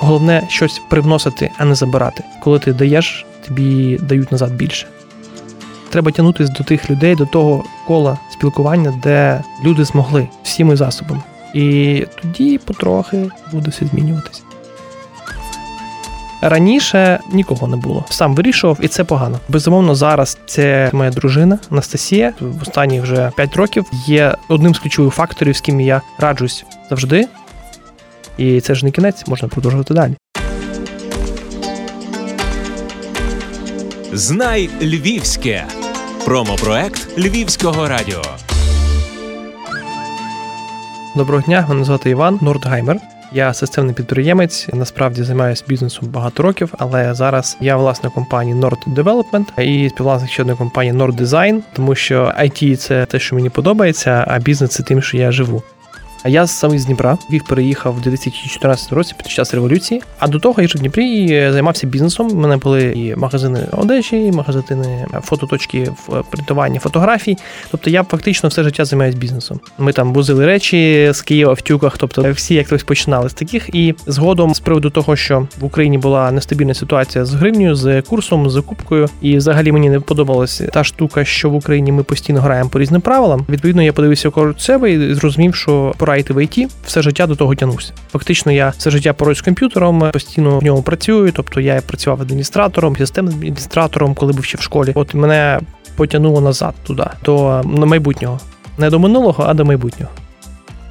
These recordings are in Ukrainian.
Головне щось привносити, а не забирати. Коли ти даєш, тобі дають назад більше. Треба тягнутися до тих людей, до того кола спілкування, де люди змогли всіми засобами. І тоді потрохи буде все змінюватися. Раніше нікого не було. Сам вирішував, і це погано. Безумовно, зараз це моя дружина Анастасія. В останні вже 5 років є одним з ключових факторів, з ким я раджусь завжди. І це ж не кінець, можна продовжувати далі. Знай Львівське. Промопроект Львівського радіо. Доброго дня, мене звати Іван Нордгаймер. Я системний підприємець. Насправді займаюся бізнесом багато років, але зараз я власник компанії Nord Development і співвласник ще одної компанії Nord Design, тому що IT – це те, що мені подобається, а бізнес це тим, що я живу. А я сам із Дніпра Львів переїхав у 2014 році під час революції. А до того я жив в Дніпрі і займався бізнесом. У мене були і магазини одежі, і магазини фототочки в принтуванні фотографій. Тобто я фактично все життя займаюся бізнесом. Ми там возили речі з Києва в тюках, тобто всі як хтось починали з таких. І згодом, з приводу того, що в Україні була нестабільна ситуація з гривнею, з курсом, з купкою, і взагалі мені не подобалася та штука, що в Україні ми постійно граємо по різним правилам. Відповідно, я подивився себе і зрозумів, що пора йти в IT, все життя до того тянувся. Фактично, я все життя поруч з комп'ютером, постійно в ньому працюю. Тобто я працював адміністратором, системним адміністратором, коли був ще в школі. От мене потягнуло назад туди, до майбутнього. Не до минулого, а до майбутнього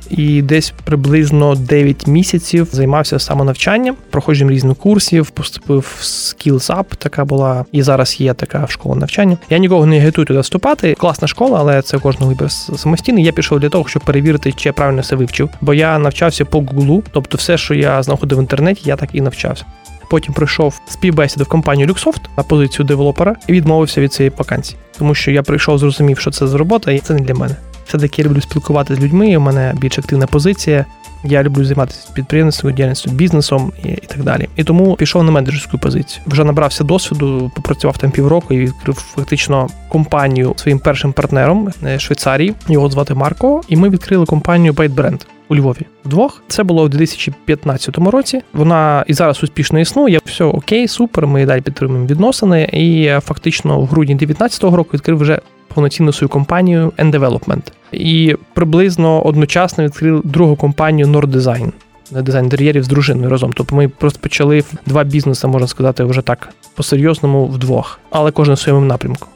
і десь приблизно 9 місяців займався самонавчанням, проходженням різних курсів, поступив в Skills Up, така була, і зараз є така школа навчання. Я нікого не агітую туди вступати. Класна школа, але це кожного вибір самостійний. Я пішов для того, щоб перевірити, чи я правильно все вивчив. Бо я навчався по Гуглу, тобто все, що я знаходив в інтернеті, я так і навчався. Потім прийшов співбесіду в компанію Luxoft на позицію девелопера і відмовився від цієї вакансії, тому що я прийшов, зрозумів, що це за робота, і це не для мене. Все-таки я люблю спілкуватися з людьми, у мене більш активна позиція. Я люблю займатися підприємництвом, діяльністю, бізнесом і, і так далі. І тому пішов на менеджерську позицію. Вже набрався досвіду, попрацював там півроку і відкрив фактично компанію своїм першим партнером е, Швейцарії. Його звати Марко. І ми відкрили компанію ByteBrand у Львові. Вдвох це було у 2015 році. Вона і зараз успішно існує. Все окей, супер. Ми далі підтримуємо відносини. І е, фактично в грудні 2019 року відкрив вже повноцінну свою компанію N-Development. І приблизно одночасно відкрив другу компанію Norddesign. Дизайн інтер'єрів з дружиною разом. Тобто ми просто почали два бізнеси, можна сказати, вже так по-серйозному вдвох, але кожен в своєму напрямку.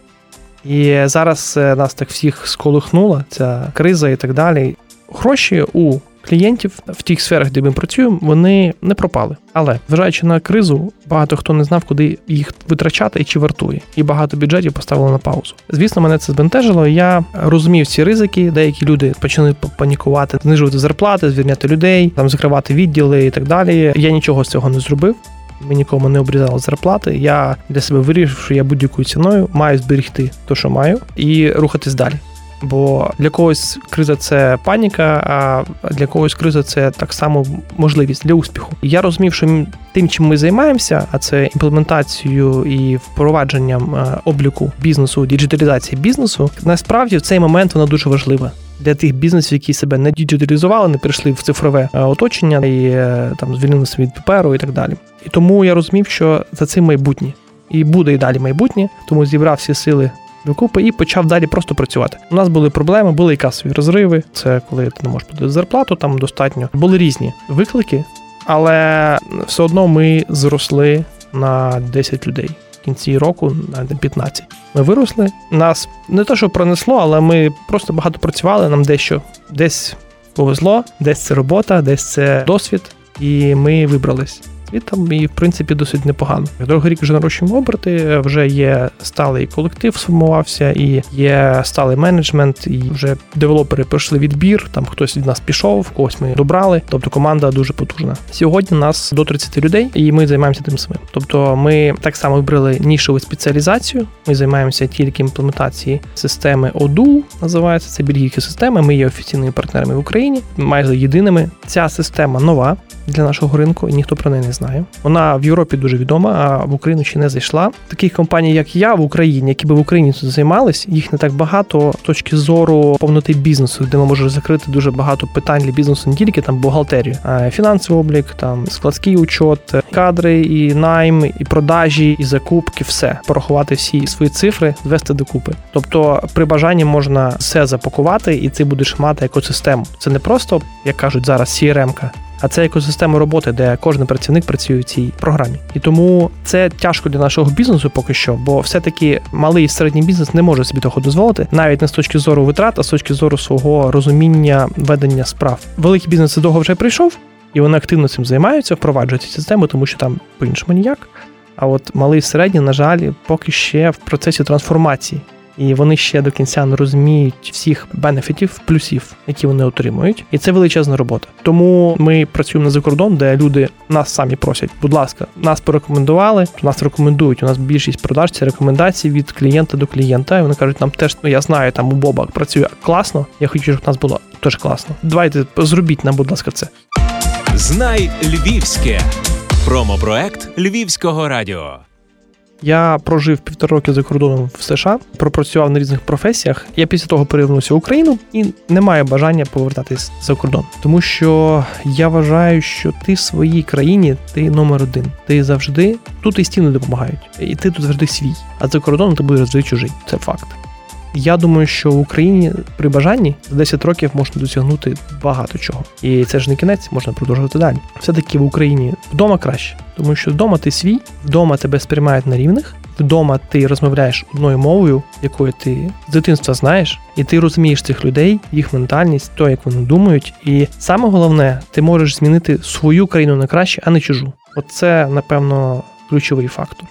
І зараз е, нас так всіх сколихнула ця криза і так далі. Гроші у клієнтів в тих сферах, де ми працюємо, вони не пропали. Але зважаючи на кризу, багато хто не знав, куди їх витрачати і чи вартує, і багато бюджетів поставили на паузу. Звісно, мене це збентежило. Я розумів ці ризики. Деякі люди почали панікувати, знижувати зарплати, звільняти людей, там закривати відділи і так далі. Я нічого з цього не зробив. Ми нікому не обрізали зарплати. Я для себе вирішив, що я будь-якою ціною маю зберегти те, що маю, і рухатись далі. Бо для когось криза це паніка, а для когось криза це так само можливість для успіху. Я розумів, що тим, чим ми займаємося, а це імплементацією і впровадженням е, обліку бізнесу, діджиталізації бізнесу, насправді в цей момент вона дуже важлива. Для тих бізнесів, які себе не діджиталізували, не прийшли в цифрове е, оточення і е, там звільнилися від паперу і так далі. І тому я розумів, що за цим майбутнє і буде і далі майбутнє, тому зібрав всі сили докупи і почав далі просто працювати. У нас були проблеми, були і касові розриви. Це коли ти не можеш платити зарплату, там достатньо. Були різні виклики, але все одно ми зросли на 10 людей. В кінці року на 15. Ми виросли. Нас не те, що пронесло, але ми просто багато працювали. Нам дещо десь повезло, десь це робота, десь це досвід, і ми вибрались і там і в принципі досить непогано. Другий рік вже нарощуємо оберти, вже є сталий колектив, сформувався, і є сталий менеджмент, і вже девелопери пройшли відбір. Там хтось від нас пішов, когось ми добрали. Тобто команда дуже потужна. Сьогодні нас до 30 людей, і ми займаємося тим самим. Тобто, ми так само вибрали нішову спеціалізацію. Ми займаємося тільки імплементації системи ODU, називається це бельгійські системи. Ми є офіційними партнерами в Україні, майже єдиними. Ця система нова. Для нашого ринку, і ніхто про неї не знає. Вона в Європі дуже відома, а в Україну ще не зайшла. Таких компаній, як я в Україні, які би в Україні тут займались, їх не так багато з точки зору повноти бізнесу, де ми можемо закрити дуже багато питань для бізнесу, не тільки там бухгалтерію, а фінансовий облік, там складський учот, кадри, і найм, і продажі, і закупки, все порахувати всі свої цифри, звести докупи. Тобто, при бажанні можна все запакувати, і ти будеш мати екосистему. Це не просто, як кажуть зараз, CRM-ка, а це екосистема роботи, де кожен працівник працює в цій програмі. І тому це тяжко для нашого бізнесу поки що, бо все-таки малий і середній бізнес не може собі того дозволити, навіть не з точки зору витрат, а з точки зору свого розуміння ведення справ. Великий бізнес довго вже прийшов, і вони активно цим займаються, впроваджують цю систему, тому що там по-іншому ніяк. А от малий і середній, на жаль, поки ще в процесі трансформації і вони ще до кінця не розуміють всіх бенефітів, плюсів, які вони отримують, і це величезна робота. Тому ми працюємо на закордон, де люди нас самі просять, будь ласка, нас порекомендували, нас рекомендують. У нас більшість продаж це рекомендації від клієнта до клієнта. І вони кажуть, нам теж ну я знаю, там у Боба працює класно. Я хочу, щоб у нас було теж класно. Давайте зробіть нам, будь ласка, це. Знай Львівське промопроект Львівського радіо. Я прожив півтора роки за кордоном в США, пропрацював на різних професіях. Я після того перевернувся в Україну і не маю бажання повертатись за кордон, тому що я вважаю, що ти в своїй країні ти номер один. Ти завжди тут і стіни допомагають, і ти тут завжди свій. А за кордоном ти будеш завжди чужий. Це факт. Я думаю, що в Україні при бажанні за 10 років можна досягнути багато чого, і це ж не кінець, можна продовжувати далі. Все таки в Україні вдома краще, тому що вдома ти свій, вдома тебе сприймають на рівних. Вдома ти розмовляєш одною мовою, якою ти з дитинства знаєш, і ти розумієш цих людей, їх ментальність, то як вони думають. І саме головне, ти можеш змінити свою країну на краще, а не чужу. Оце, напевно, ключовий фактор.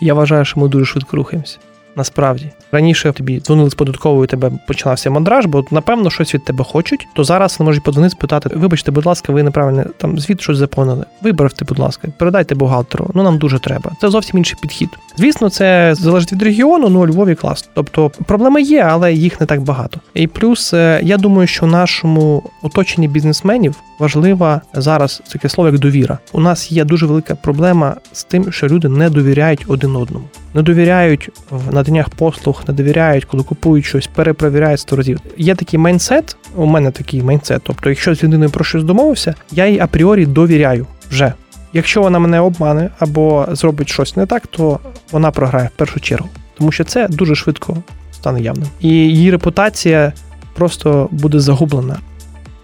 Я вважаю, що ми дуже швидко рухаємося. Насправді раніше тобі дзвонили з податковою, тебе починався мандраж, бо напевно щось від тебе хочуть. То зараз вони можуть подзвонити, спитати: Вибачте, будь ласка, ви неправильно там звіт щось заповнили. Вибравте, будь ласка, передайте бухгалтеру. Ну нам дуже треба. Це зовсім інший підхід. Звісно, це залежить від регіону. Ну у Львові класно. Тобто проблеми є, але їх не так багато. І плюс е, я думаю, що нашому оточенні бізнесменів важлива зараз таке слово як довіра. У нас є дуже велика проблема з тим, що люди не довіряють один одному, не довіряють в наданнях послуг, не довіряють, коли купують щось, перепровіряють сто разів. Є такий mindset. У мене такий mindset. Тобто, якщо з людиною про щось домовився, я їй апріорі довіряю вже. Якщо вона мене обмане або зробить щось не так, то вона програє в першу чергу, тому що це дуже швидко стане явним. І її репутація просто буде загублена.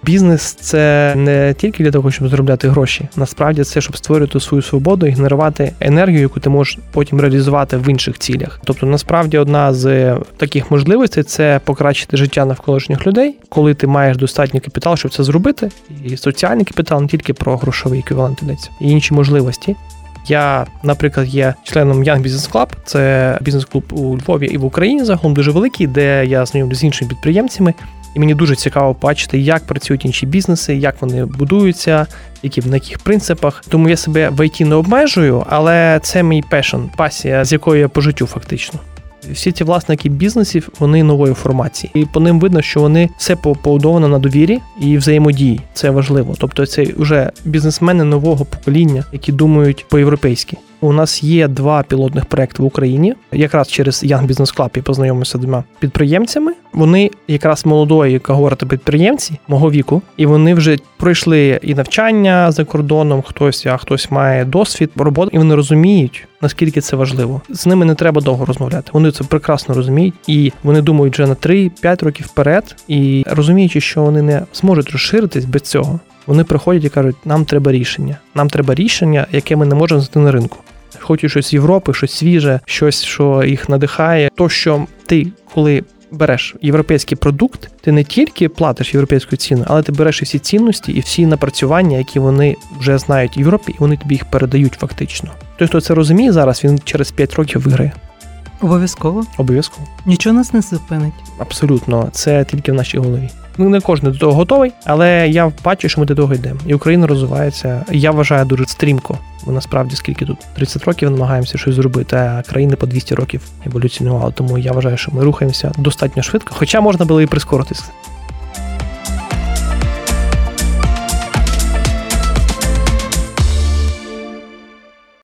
Бізнес це не тільки для того, щоб заробляти гроші. Насправді це щоб створювати свою свободу і генерувати енергію, яку ти можеш потім реалізувати в інших цілях. Тобто, насправді, одна з таких можливостей це покращити життя навколишніх людей, коли ти маєш достатній капітал, щоб це зробити, і соціальний капітал не тільки про грошовий еквівалент йдеться, і інші можливості. Я, наприклад, є членом Young Business Club, це бізнес-клуб у Львові і в Україні загалом дуже великий, де я знайомлюсь з іншими підприємцями. І мені дуже цікаво бачити, як працюють інші бізнеси, як вони будуються, які на яких принципах. Тому я себе в ІТ не обмежую, але це мій passion, пасія, з якою я по життю фактично. Всі ці власники бізнесів вони нової формації, і по ним видно, що вони все побудовано на довірі і взаємодії. Це важливо. Тобто, це вже бізнесмени нового покоління, які думають по-європейськи. У нас є два пілотних проекти в Україні. Якраз через Young Business Club я познайомився з двома підприємцями. Вони якраз молодої когорти підприємці мого віку, і вони вже пройшли і навчання за кордоном. Хтось, а хтось має досвід роботи, і вони розуміють. Наскільки це важливо, з ними не треба довго розмовляти. Вони це прекрасно розуміють, і вони думають вже на 3-5 років вперед, і розуміючи, що вони не зможуть розширитись без цього, вони приходять і кажуть, нам треба рішення. Нам треба рішення, яке ми не можемо знайти на ринку. Хочуть щось з Європи, щось свіже, щось, що їх надихає. То, що ти, коли береш європейський продукт, ти не тільки платиш європейську ціну, але ти береш і всі цінності і всі напрацювання, які вони вже знають в Європі, і вони тобі їх передають фактично. Той, хто це розуміє зараз, він через 5 років виграє. Обов'язково. Обов'язково. Нічого нас не зупинить. Абсолютно, це тільки в нашій голові. Ну, не кожен до того готовий, але я бачу, що ми до того йдемо. І Україна розвивається. Я вважаю дуже стрімко. Бо насправді скільки тут 30 років намагаємося щось зробити, а країни по 200 років еволюціонували. Тому я вважаю, що ми рухаємося достатньо швидко, хоча можна було і прискоритись.